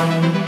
Bye.